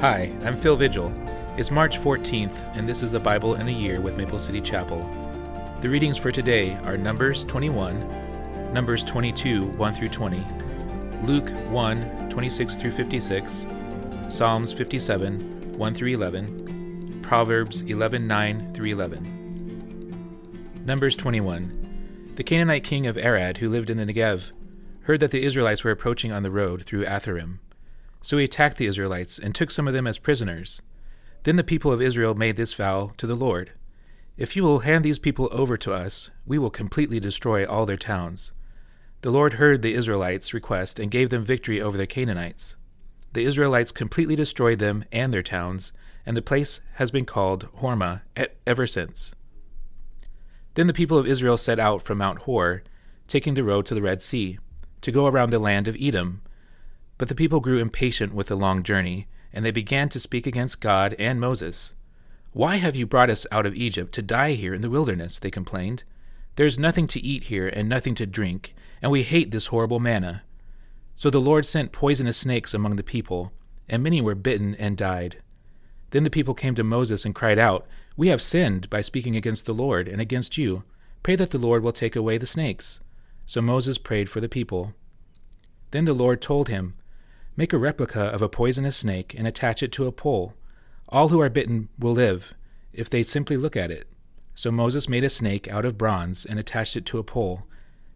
Hi, I'm Phill Vigil. It's March 14th, and this is the Bible in a Year with Maple City Chapel. The readings for today are Numbers 21, Numbers 22, 1 through 20, Luke 1, 26 through 56, Psalms 57, 1 through 11, Proverbs 11, 9 through 11. Numbers 21. The Canaanite king of Arad, who lived in the Negev, heard that the Israelites were approaching on the road through Atharim. So he attacked the Israelites and took some of them as prisoners. Then the people of Israel made this vow to the Lord If you will hand these people over to us, we will completely destroy all their towns. The Lord heard the Israelites' request and gave them victory over the Canaanites. The Israelites completely destroyed them and their towns, and the place has been called Hormah ever since. Then the people of Israel set out from Mount Hor, taking the road to the Red Sea, to go around the land of Edom but the people grew impatient with the long journey, and they began to speak against God and Moses. Why have you brought us out of Egypt to die here in the wilderness? They complained. There is nothing to eat here and nothing to drink, and we hate this horrible manna. So the Lord sent poisonous snakes among the people, and many were bitten and died. Then the people came to Moses and cried out, We have sinned by speaking against the Lord and against you. Pray that the Lord will take away the snakes. So Moses prayed for the people. Then the Lord told him, Make a replica of a poisonous snake and attach it to a pole. All who are bitten will live, if they simply look at it. So Moses made a snake out of bronze and attached it to a pole.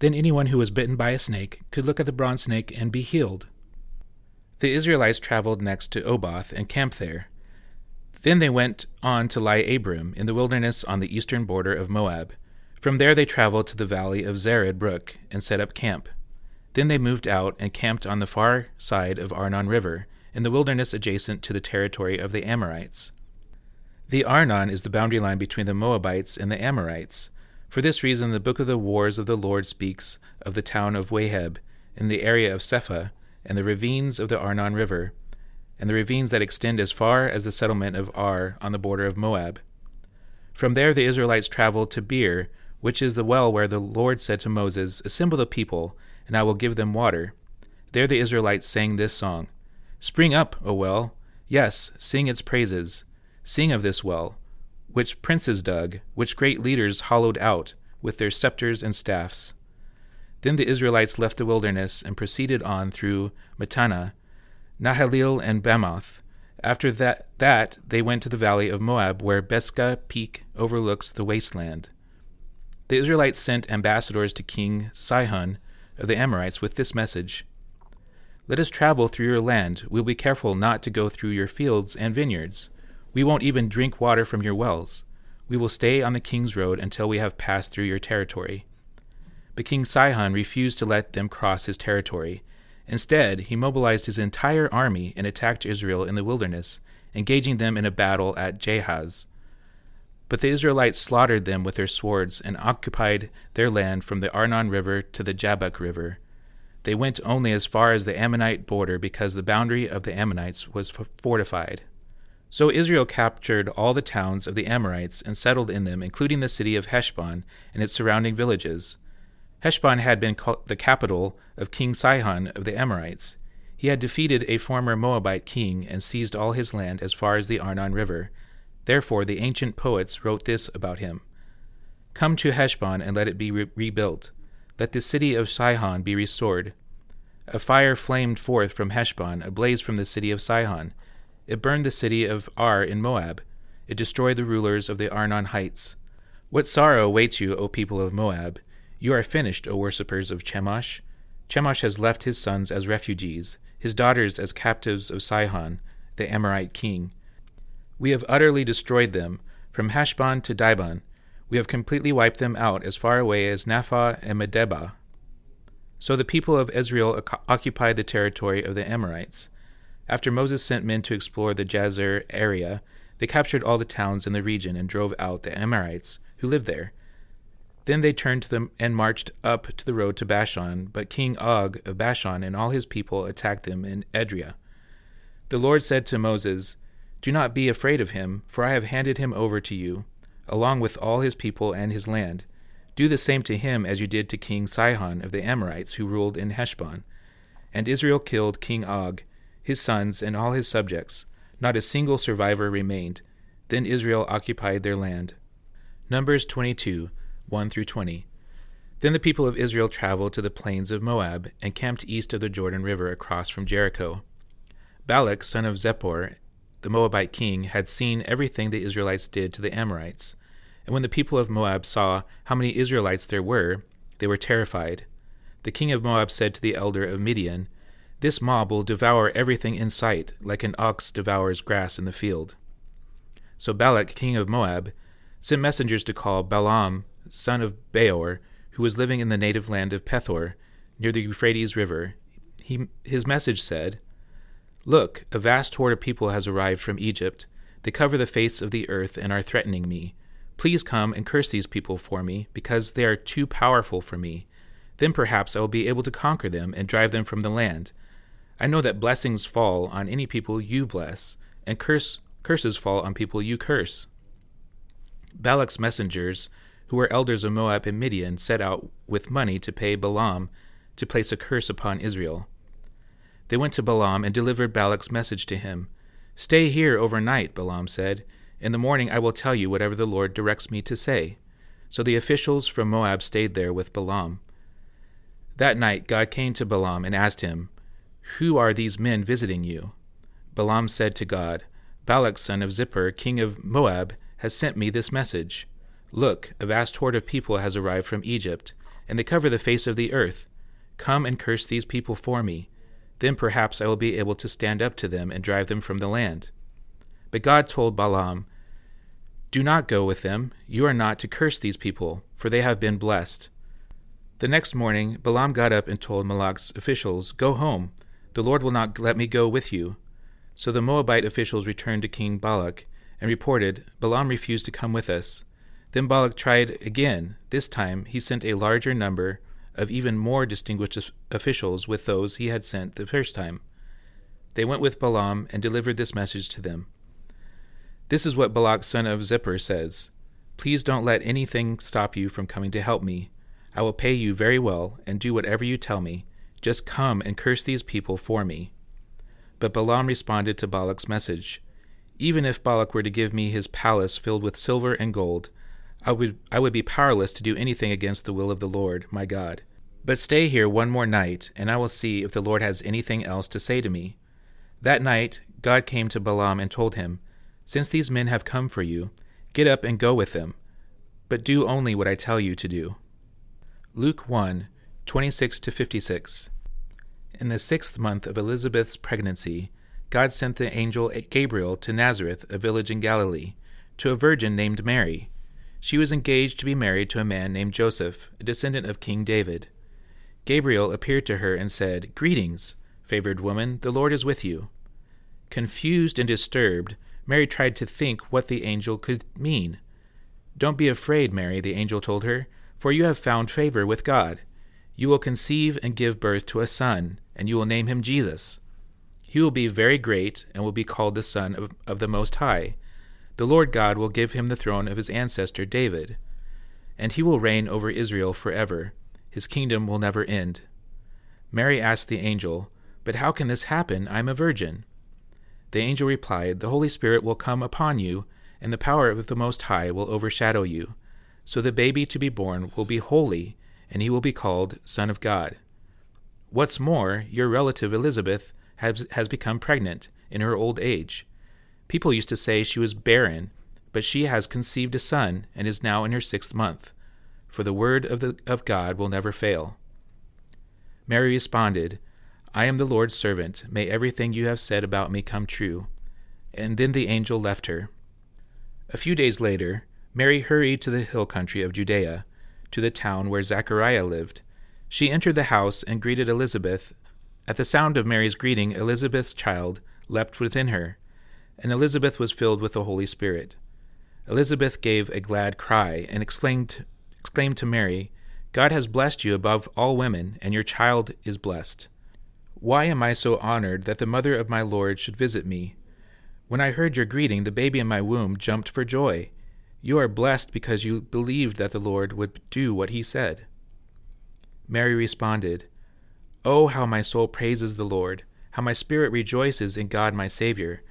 Then anyone who was bitten by a snake could look at the bronze snake and be healed. The Israelites traveled next to Oboth and camped there. Then they went on to Iye-abarim in the wilderness on the eastern border of Moab. From there they traveled to the valley of Zered Brook and set up camp. Then they moved out and camped on the far side of Arnon River, in the wilderness adjacent to the territory of the Amorites. The Arnon is the boundary line between the Moabites and the Amorites. For this reason, the book of the Wars of the Lord speaks of the town of Waheb, in the area of Suphah, and the ravines of the Arnon River, and the ravines that extend as far as the settlement of Ar on the border of Moab. From there the Israelites traveled to Beer, which is the well where the Lord said to Moses, Assemble the people, and I will give them water. There the Israelites sang this song Spring up, O well! Yes, sing its praises. Sing of this well, which princes dug, which great leaders hollowed out with their scepters and staffs. Then the Israelites left the wilderness and proceeded on through Mattanah, Nahaliel, and Bamoth. After that, that they went to the valley of Moab, where Pisgah Peak overlooks the wasteland. The Israelites sent ambassadors to King Sihon of the Amorites with this message Let us travel through your land. We'll be careful not to go through your fields and vineyards. We won't even drink water from your wells. We will stay on the king's road until we have passed through your territory. But King Sihon refused to let them cross his territory. Instead, he mobilized his entire army and attacked Israel in the wilderness, engaging them in a battle at Jahaz. But the Israelites slaughtered them with their swords and occupied their land from the Arnon River to the Jabbok River. They went only as far as the Ammonite border because the boundary of the Ammonites was fortified. So Israel captured all the towns of the Amorites and settled in them, including the city of Heshbon and its surrounding villages. Heshbon had been the capital of King Sihon of the Amorites. He had defeated a former Moabite king and seized all his land as far as the Arnon River. Therefore, the ancient poets wrote this about him Come to Heshbon and let it be re- rebuilt. Let the city of Sihon be restored. A fire flamed forth from Heshbon, a blaze from the city of Sihon. It burned the city of Ar in Moab. It destroyed the rulers of the Arnon heights. What sorrow awaits you, O people of Moab! You are finished, O worshippers of Chemosh. Chemosh has left his sons as refugees, his daughters as captives of Sihon, the Amorite king. We have utterly destroyed them, from Heshbon to Dibon. We have completely wiped them out as far away as Nophah and Medeba. So the people of Israel occupied the territory of the Amorites. After Moses sent men to explore the Jazer area, they captured all the towns in the region and drove out the Amorites who lived there. Then they turned to them and marched up to the road to Bashan, but King Og of Bashan and all his people attacked them in Edrei. The Lord said to Moses, do not be afraid of him, for I have handed him over to you, along with all his people and his land. Do the same to him as you did to King Sihon of the Amorites, who ruled in Heshbon. And Israel killed King Og, his sons, and all his subjects. Not a single survivor remained. Then Israel occupied their land. Numbers 22, 1 through 20. Then the people of Israel traveled to the plains of Moab and camped east of the Jordan River across from Jericho. Balak, son of Zippor, the Moabite king, had seen everything the Israelites did to the Amorites. And when the people of Moab saw how many Israelites there were, they were terrified. The king of Moab said to the elder of Midian, This mob will devour everything in sight, like an ox devours grass in the field. So Balak, king of Moab, sent messengers to call Balaam, son of Beor, who was living in the native land of Pethor, near the Euphrates River. He, his message said, Look, a vast horde of people has arrived from Egypt. They cover the face of the earth and are threatening me. Please come and curse these people for me, because they are too powerful for me. Then perhaps I will be able to conquer them and drive them from the land. I know that blessings fall on any people you bless, and curse, curses fall on people you curse. Balak's messengers, who were elders of Moab and Midian, set out with money to pay Balaam to place a curse upon Israel. They went to Balaam and delivered Balak's message to him. Stay here overnight, Balaam said. In the morning I will tell you whatever the Lord directs me to say. So the officials from Moab stayed there with Balaam. That night God came to Balaam and asked him, Who are these men visiting you? Balaam said to God, Balak son of Zippor, king of Moab, has sent me this message. Look, a vast horde of people has arrived from Egypt, and they cover the face of the earth. Come and curse these people for me. Then perhaps I will be able to stand up to them and drive them from the land. But God told Balaam, Do not go with them. You are not to curse these people, for they have been blessed. The next morning, Balaam got up and told Balak's officials, Go home. The Lord will not let me go with you. So the Moabite officials returned to King Balak and reported, Balaam refused to come with us. Then Balak tried again. This time he sent a larger number of even more distinguished officials with those he had sent the first time. They went with Balaam and delivered this message to them. This is what Balak son of Zippor says Please don't let anything stop you from coming to help me. I will pay you very well and do whatever you tell me. Just come and curse these people for me. But Balaam responded to Balak's message Even if Balak were to give me his palace filled with silver and gold, I would, I would be powerless to do anything against the will of the Lord, my God. But stay here one more night, and I will see if the Lord has anything else to say to me. That night, God came to Balaam and told him, Since these men have come for you, get up and go with them, but do only what I tell you to do. Luke 1 26 to 56. In the sixth month of Elizabeth's pregnancy, God sent the angel Gabriel to Nazareth, a village in Galilee, to a virgin named Mary. She was engaged to be married to a man named Joseph, a descendant of King David. Gabriel appeared to her and said, Greetings, favored woman, the Lord is with you. Confused and disturbed, Mary tried to think what the angel could mean. Don't be afraid, Mary, the angel told her for you have found favor with God. You will conceive and give birth to a son, and you will name him Jesus. He will be very great and will be called the Son of, of the Most High. The Lord God will give him the throne of his ancestor David, and he will reign over Israel forever. His kingdom will never end. Mary asked the angel, But how can this happen? I am a virgin. The angel replied, The Holy Spirit will come upon you, and the power of the Most High will overshadow you. So the baby to be born will be holy, and he will be called Son of God. What's more, your relative Elizabeth has, has become pregnant in her old age. People used to say she was barren, but she has conceived a son and is now in her sixth month, for the word of, the, of God will never fail. Mary responded, I am the Lord's servant. May everything you have said about me come true. And then the angel left her. A few days later, Mary hurried to the hill country of Judea, to the town where Zachariah lived. She entered the house and greeted Elizabeth. At the sound of Mary's greeting, Elizabeth's child leapt within her, and Elizabeth was filled with the Holy Spirit. Elizabeth gave a glad cry and exclaimed, exclaimed to Mary, God has blessed you above all women, and your child is blessed. Why am I so honored that the mother of my Lord should visit me? When I heard your greeting, the baby in my womb jumped for joy. You are blessed because you believed that the Lord would do what he said. Mary responded, Oh, how my soul praises the Lord, how my spirit rejoices in God my Savior,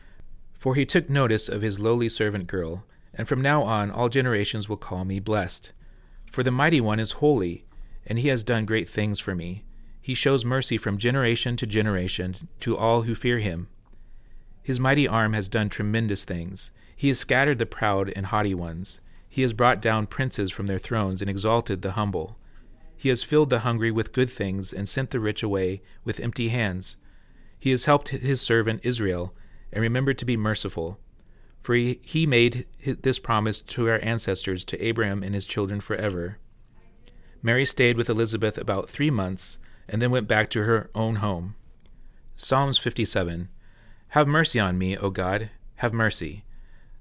For he took notice of his lowly servant girl, and from now on all generations will call me blessed. For the mighty one is holy, and he has done great things for me. He shows mercy from generation to generation to all who fear him. His mighty arm has done tremendous things. He has scattered the proud and haughty ones. He has brought down princes from their thrones and exalted the humble. He has filled the hungry with good things and sent the rich away with empty hands. He has helped his servant Israel and remember to be merciful. For he, made this promise to our ancestors, to Abraham and his children forever. Mary stayed with Elizabeth about three months and then went back to her own home. Psalms 57 Have mercy on me, O God, have mercy.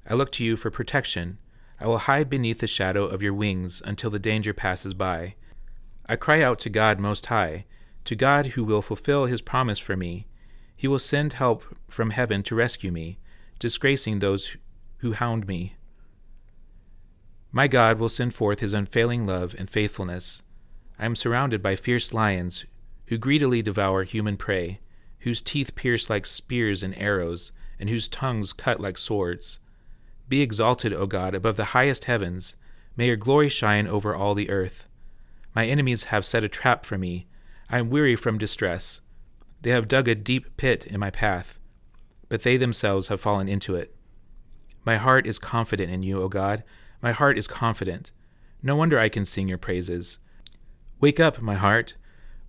I look to you for protection. I will hide beneath the shadow of your wings until the danger passes by. I cry out to God Most High, to God who will fulfill his promise for me. He will send help from heaven to rescue me, disgracing those who hound me. My God will send forth his unfailing love and faithfulness. I am surrounded by fierce lions who greedily devour human prey, whose teeth pierce like spears and arrows, and whose tongues cut like swords. Be exalted, O God, above the highest heavens. May your glory shine over all the earth. My enemies have set a trap for me. I am weary from distress. They have dug a deep pit in my path, but they themselves have fallen into it. My heart is confident in you, O God. My heart is confident. No wonder I can sing your praises. Wake up, my heart.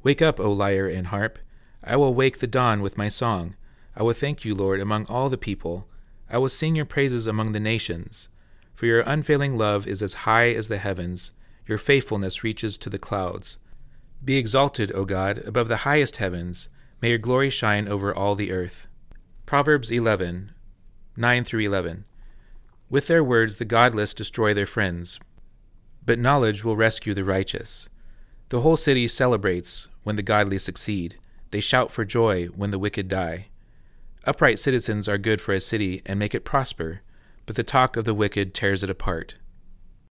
Wake up, O lyre and harp. I will wake the dawn with my song. I will thank you, Lord, among all the people. I will sing your praises among the nations. For your unfailing love is as high as the heavens, your faithfulness reaches to the clouds. Be exalted, O God, above the highest heavens. May your glory shine over all the earth. Proverbs 11, 9 through 11. With their words the godless destroy their friends, but knowledge will rescue the righteous. The whole city celebrates when the godly succeed. They shout for joy when the wicked die. Upright citizens are good for a city and make it prosper, but the talk of the wicked tears it apart.